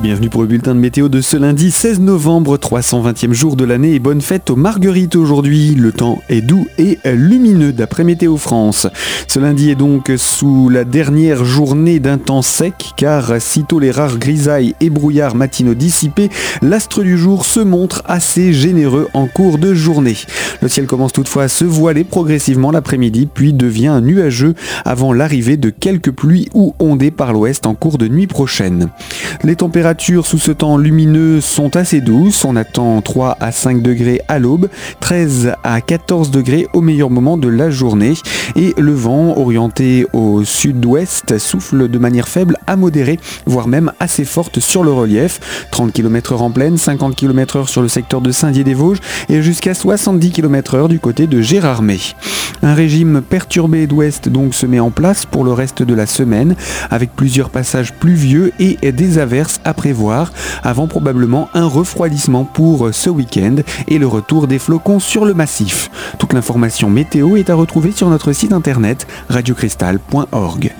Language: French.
bienvenue pour le bulletin de météo de ce lundi 16 novembre, 320e jour de l'année et bonne fête aux Marguerites aujourd'hui. Le temps est doux et lumineux d'après Météo France. Ce lundi est donc sous la dernière journée d'un temps sec car sitôt les rares grisailles et brouillards matinaux dissipés, l'astre du jour se montre assez généreux en cours de journée. Le ciel commence toutefois à se voiler progressivement l'après-midi puis devient nuageux avant l'arrivée de quelques pluies ou ondées par l'ouest en cours de nuit prochaine. Les températures sous ce temps lumineux sont assez douces. On attend 3 à 5 degrés à l'aube, 13 à 14 degrés au meilleur moment de la journée. Et le vent orienté au sud-ouest souffle de manière faible à modérée, voire même assez forte sur le relief. 30 km h en pleine, 50 km h sur le secteur de Saint-Dié-des-Vosges et jusqu'à 70 km h du côté de Gérardmer. Un régime perturbé d'ouest donc se met en place pour le reste de la semaine avec plusieurs passages pluvieux et des averses à prévoir avant probablement un refroidissement pour ce week-end et le retour des flocons sur le massif. Toute l'information météo est à retrouver sur notre site internet radiocristal.org.